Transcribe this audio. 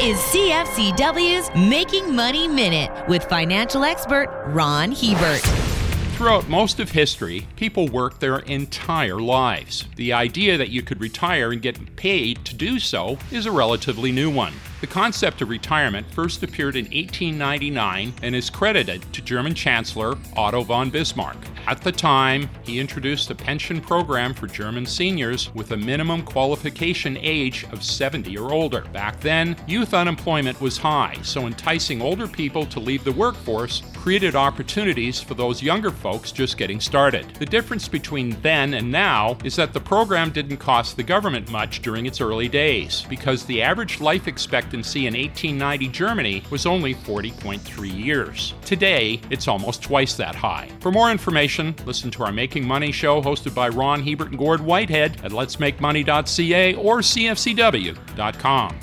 is CFCW's Making Money Minute with financial expert Ron Hebert. Throughout most of history, people worked their entire lives. The idea that you could retire and get paid to do so is a relatively new one. The concept of retirement first appeared in 1899 and is credited to German Chancellor Otto von Bismarck. At the time, he introduced a pension program for German seniors with a minimum qualification age of 70 or older. Back then, youth unemployment was high, so enticing older people to leave the workforce created opportunities for those younger folks just getting started. The difference between then and now is that the program didn't cost the government much during its early days, because the average life expectancy in 1890 Germany was only 40.3 years. Today, it's almost twice that high. For more information, listen to our Making Money show hosted by Ron Hebert and Gord Whitehead at letsmakemoney.ca or cfcw.com.